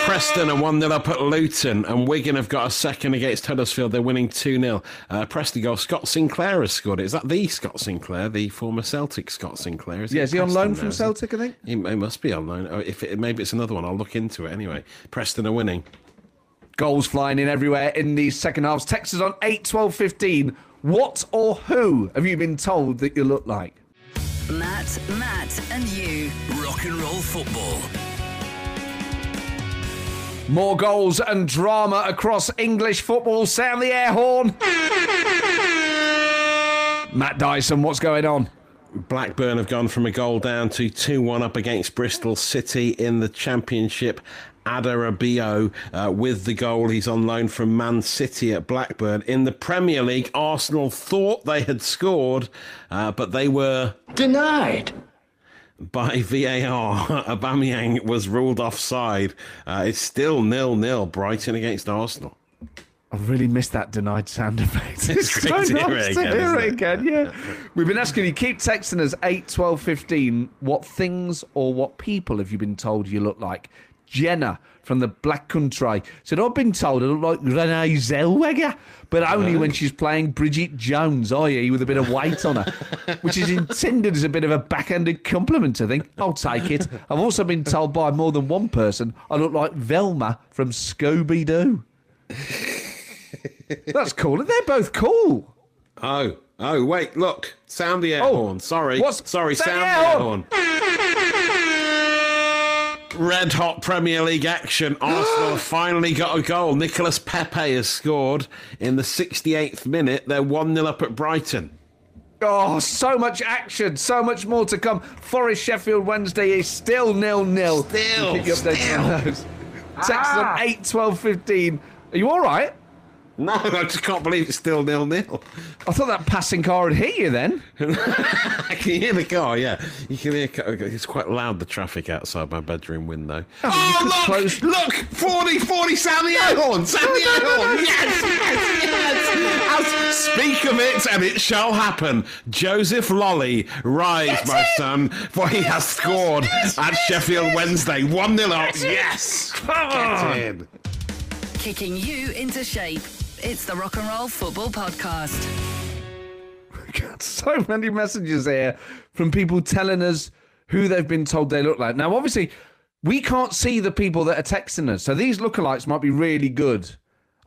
Preston are 1 0 up at Luton, and Wigan have got a second against Huddersfield. They're winning 2 0. Uh, Preston goal. Scott Sinclair has scored it. Is that the Scott Sinclair, the former Celtic Scott Sinclair? Is Yeah, is he on loan now, from? Celtic? I think. He, he must be on loan. Oh, if it, maybe it's another one, I'll look into it anyway. Preston are winning. Goals flying in everywhere in the second halves. Text us on 8, 12, 15. What or who have you been told that you look like? Matt, Matt, and you. Rock and roll football. More goals and drama across English football. Sound the air horn. Matt Dyson, what's going on? Blackburn have gone from a goal down to 2 1 up against Bristol City in the Championship. Adarabioyo uh, with the goal. He's on loan from Man City at Blackburn. In the Premier League, Arsenal thought they had scored, uh, but they were Denied. By VAR. Aubameyang was ruled offside. Uh, it's still nil nil. Brighton against Arsenal. I've really missed that denied sound effect. It's, so to hear nice it again, hear it? again, yeah. We've been asking you, keep texting us 8, 12, 15. What things or what people have you been told you look like? Jenna from the Black Country said, I've been told I look like Renee Zellweger, but only when she's playing Bridget Jones, i.e., with a bit of weight on her, which is intended as a bit of a backhanded compliment, I think. I'll take it. I've also been told by more than one person I look like Velma from Scooby Doo. That's cool. They're both cool. Oh, oh, wait, look. Sound the air Oh, horn. Sorry. what's- Sorry, sound sound, the air horn. horn. Red hot Premier League action. Arsenal finally got a goal. Nicolas Pepe has scored in the 68th minute. They're 1 0 up at Brighton. Oh, so much action, so much more to come. Forest Sheffield Wednesday is still nil nil. Still, Keep you updated on those. Text us on ah. 8, 12, 15. Are you all right? No, I just can't believe it's still nil nil. I thought that passing car would hit you then. I can hear the car, yeah. You can hear it's quite loud, the traffic outside my bedroom window. Oh, you Oh, look! close- Look! 40, 40, sound the air horn! Sound the air horn! Yes, yes, yes! As speak of it, and it shall happen. Joseph Lolley, rise, my son, for he has scored at Sheffield Wednesday. 1 0 up. Yes! Get in. Kicking you into shape. It's the Rock and Roll Football Podcast. We got so many messages here from people telling us who they've been told they look like. Now, obviously, we can't see the people that are texting us, so these lookalikes might be really good.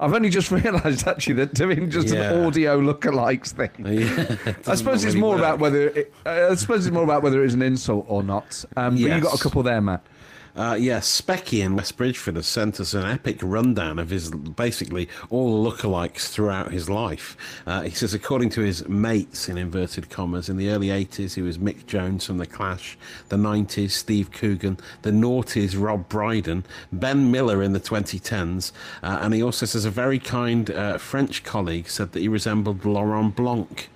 I've only just realised actually that doing just Yeah. an audio lookalikes thing. Yeah, I suppose it's really more work. about whether it, uh, I suppose it's more about whether it's an insult or not. Um, But you got a couple there, Matt. Uh, yeah, Specky in West Bridgford has sent us an epic rundown of his basically all lookalikes throughout his life. Uh, he says, according to his mates, in inverted commas, in the early 80s, he was Mick Jones from The Clash, the 90s, Steve Coogan, the noughties, Rob Brydon, Ben Miller in the 2010s, uh, and he also says a very kind uh, French colleague said that he resembled Laurent Blanc.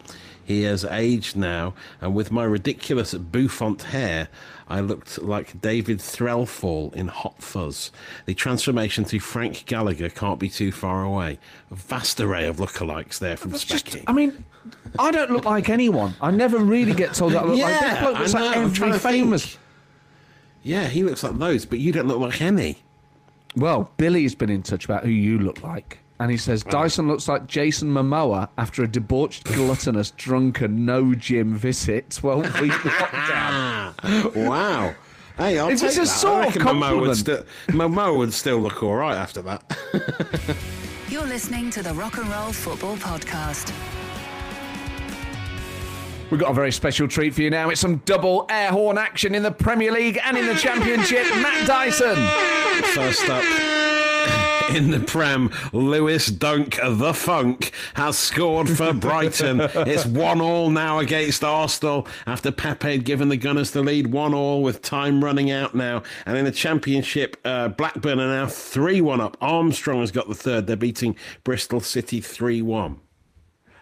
He has aged now, and with my ridiculous bouffant hair, I looked like David Threlfall in Hot Fuzz. The transformation to Frank Gallagher can't be too far away. A vast array of lookalikes there from Specky. I mean, I don't look like anyone. I never really get told that I look like this Yeah, bloke looks like every to think. famous. yeah, he looks like those, but you don't look like any. Well, Billy's been in touch about who you look like. And he says Dyson looks like Jason Momoa after a debauched, gluttonous, drunken, no gym visit. Twelve week lockdown. wow. Hey, I'll Is take this a that. sort I of reckon Momo would, compliment? still, Momo would still look all right after that. You're listening to the Rock and Roll Football Podcast. We've got a very special treat for you now. It's some double air horn action in the Premier League and in the Championship. Matt Dyson. First up in the Prem, Lewis Dunk the Funk has scored for Brighton. it's one all now against Arsenal after Pepe had given the Gunners the lead one all with time running out now. And in the Championship, uh, Blackburn are now 3 1 up. Armstrong has got the third. They're beating Bristol City 3 1.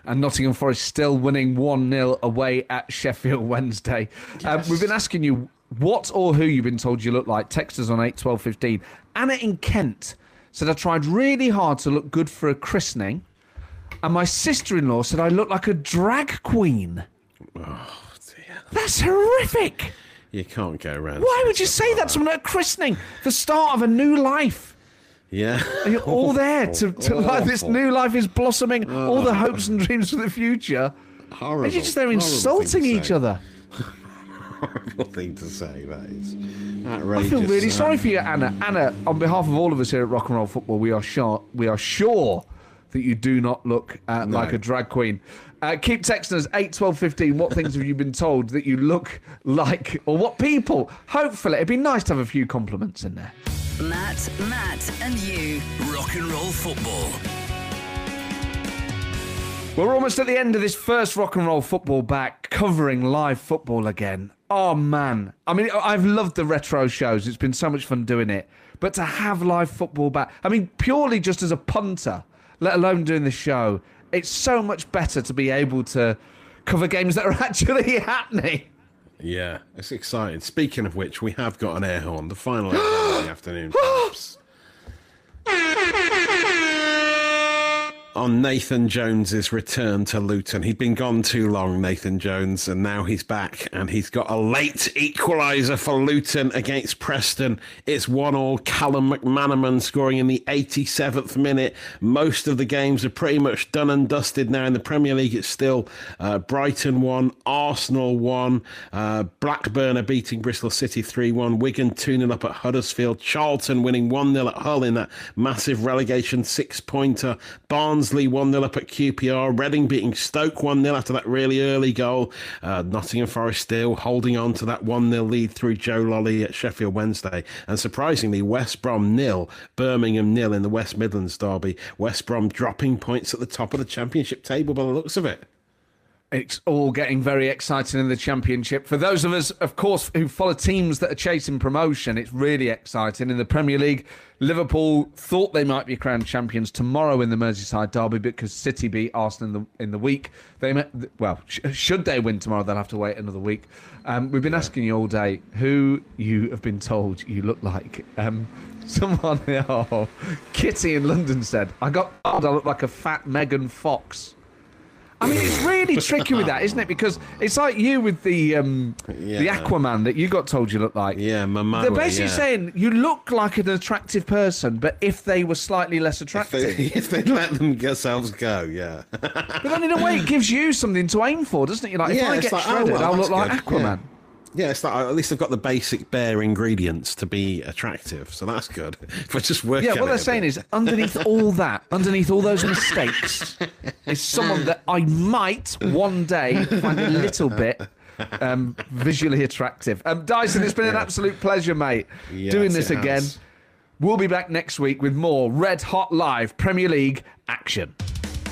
and Nottingham Forest still winning 1 0 away at Sheffield Wednesday. Um, we've been asking you what or who you've been told you look like. Text us on 8 12 15. Anna in Kent said, I tried really hard to look good for a christening, and my sister in law said I looked like a drag queen. Oh, That's horrific. You can't go around. Why would you say like that to someone at a christening? The start of a new life. Yeah. And you're all there to, to like this new life is blossoming, all the oh. hopes and dreams for the future. Horrible. And you're just there insulting each other. Horrible thing to say, that is. I feel really sorry for you, Anna. Anna, on behalf of all of us here at Rock and Roll Football, we are sure we are sure that you do not look uh, like a drag queen. Uh, keep texting us 8, 12, 15. What things have you been told that you look like, or what people? Hopefully, it'd be nice to have a few compliments in there. Matt, Matt, and you. Rock and roll football. We're almost at the end of this first rock and roll football back, covering live football again. Oh man. I mean, I've loved the retro shows. It's been so much fun doing it. But to have live football back, I mean, purely just as a punter, let alone doing the show, it's so much better to be able to cover games that are actually happening. Yeah, it's exciting. Speaking of which, we have got an air horn, the final air horn of the afternoon. On Nathan Jones's return to Luton. He'd been gone too long, Nathan Jones, and now he's back and he's got a late equaliser for Luton against Preston. It's one all. Callum McManaman scoring in the 87th minute. Most of the games are pretty much done and dusted now in the Premier League. It's still uh, Brighton 1, Arsenal 1, uh, Blackburn are beating Bristol City 3 1, Wigan 2 0 up at Huddersfield, Charlton winning 1 0 at Hull in that massive relegation six pointer, Barnsley 1 0 up at QPR, Reading beating Stoke 1 0 after that really early goal, uh, Nottingham Forest still holding on to that 1 0 lead through Joe Lolley at Sheffield Wednesday, and surprisingly, West Brom nil, Birmingham nil in the West Midlands derby. West Brom dropping points at the top of the Championship table by the looks of it. It's all getting very exciting in the championship. For those of us, of course, who follow teams that are chasing promotion, it's really exciting. In the Premier League, Liverpool thought they might be crowned champions tomorrow in the Merseyside derby because City beat Arsenal in the in the week. They met, well, sh- should they win tomorrow, they'll have to wait another week. Um, we've been asking you all day who you have been told you look like. Um, someone, oh, Kitty in London said, "I got told I look like a fat Megan Fox." I mean, it's really tricky with that, isn't it? Because it's like you with the um, the Aquaman that you got told you look like. Yeah, Momoa, They're basically yeah. saying you look like an attractive person, but if they were slightly less If attractive. they, if they let themselves go, yeah. but then in a way, it gives you something to aim for, doesn't it? You're like, if Yeah, I get like, oh, shredded, well, I'll look like good, yeah. Aquaman. Yeah, it's like at least they've got the basic bare ingredients to be attractive, so that's good. If I just work. Yeah, what they're saying bit. is underneath all that, underneath all those mistakes, is someone that I might one day find a little bit um, visually attractive. Um, Dyson, it's been an absolute pleasure, mate, Yes, doing this again. has. We'll be back next week with more red hot live Premier League action.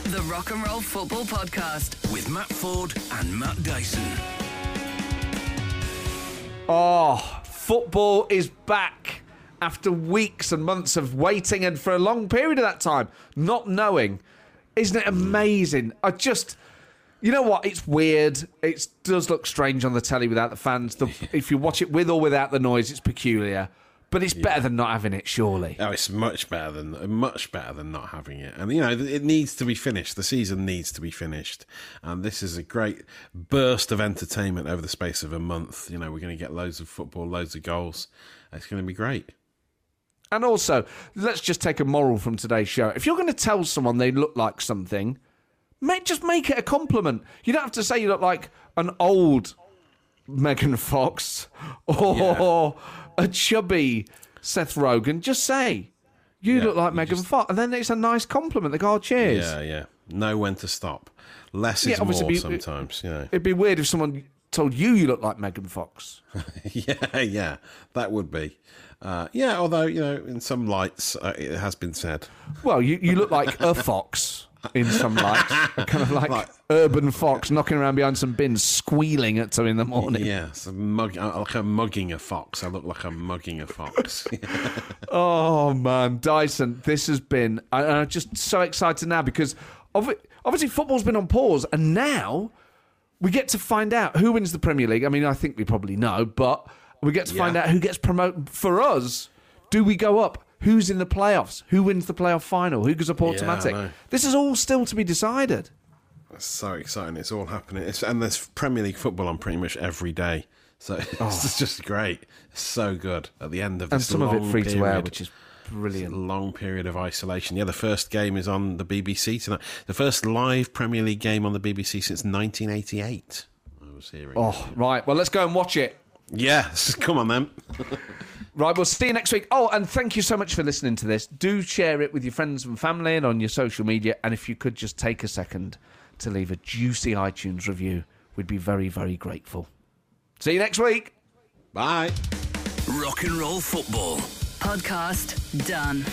The Rock and Roll Football Podcast. With Matt Ford and Matt Dyson. Oh, football is back after weeks and months of waiting and for a long period of that time, not knowing. Isn't it amazing? I just. You know what? It's weird. It does look strange on the telly without the fans. The, if you watch it with or without the noise, it's peculiar. But it's better than not having it, surely. Oh, it's much better than much better than not having it, and you know it needs to be finished. The season needs to be finished, and this is a great burst of entertainment over the space of a month. You know, we're going to get loads of football, loads of goals. It's going to be great. And also, let's just take a moral from today's show. If you're going to tell someone they look like something, make, just make it a compliment. You don't have to say you look like an old Megan Fox or a chubby Seth Rogen. Just say, you Yeah, look like you Megan just- Fox. And then it's a nice compliment. They go, oh, cheers. Yeah, yeah. Know when to stop. Less Yeah, is more be- sometimes, you know. It'd be weird if someone told you you look like Megan Fox. yeah, yeah, that would be. Uh, yeah, although, you know, in some lights, uh, it has been said. Well, you, you look like a fox in some lights. A kind of like, Like- urban fox knocking around behind some bins, squealing at two in the morning. Yeah, mug, uh, like a mugging a fox. I look like I'm mugging a fox. Oh man, Dyson, this has been. I, I'm just so excited now because obviously football's been on pause, and now we get to find out who wins the Premier League. I mean, I think we probably know, but we get to find out who gets promoted. For us, do we go up? Who's in the playoffs? Who wins the playoff final? Who goes up automatic? know. this is all still to be decided. That's so exciting. It's all happening. It's, and there's Premier League football on pretty much every day. So it's oh. just great. It's so good at the end of Oh. And this some of it free to air, which is brilliant. long period of isolation. Yeah, the first game is on the BBC tonight. The first live Premier League game on the BBC since 1988. I was hearing. Oh, right. Well, let's go and watch it. Yes, come on then. Right, we'll see you next week. Oh, and thank you so much for listening to this. Do share it with your friends and family and on your social media. And if you could just take a second to leave a juicy iTunes review, we'd be very, very grateful. See you next week. Bye. Rock and roll football. Podcast done.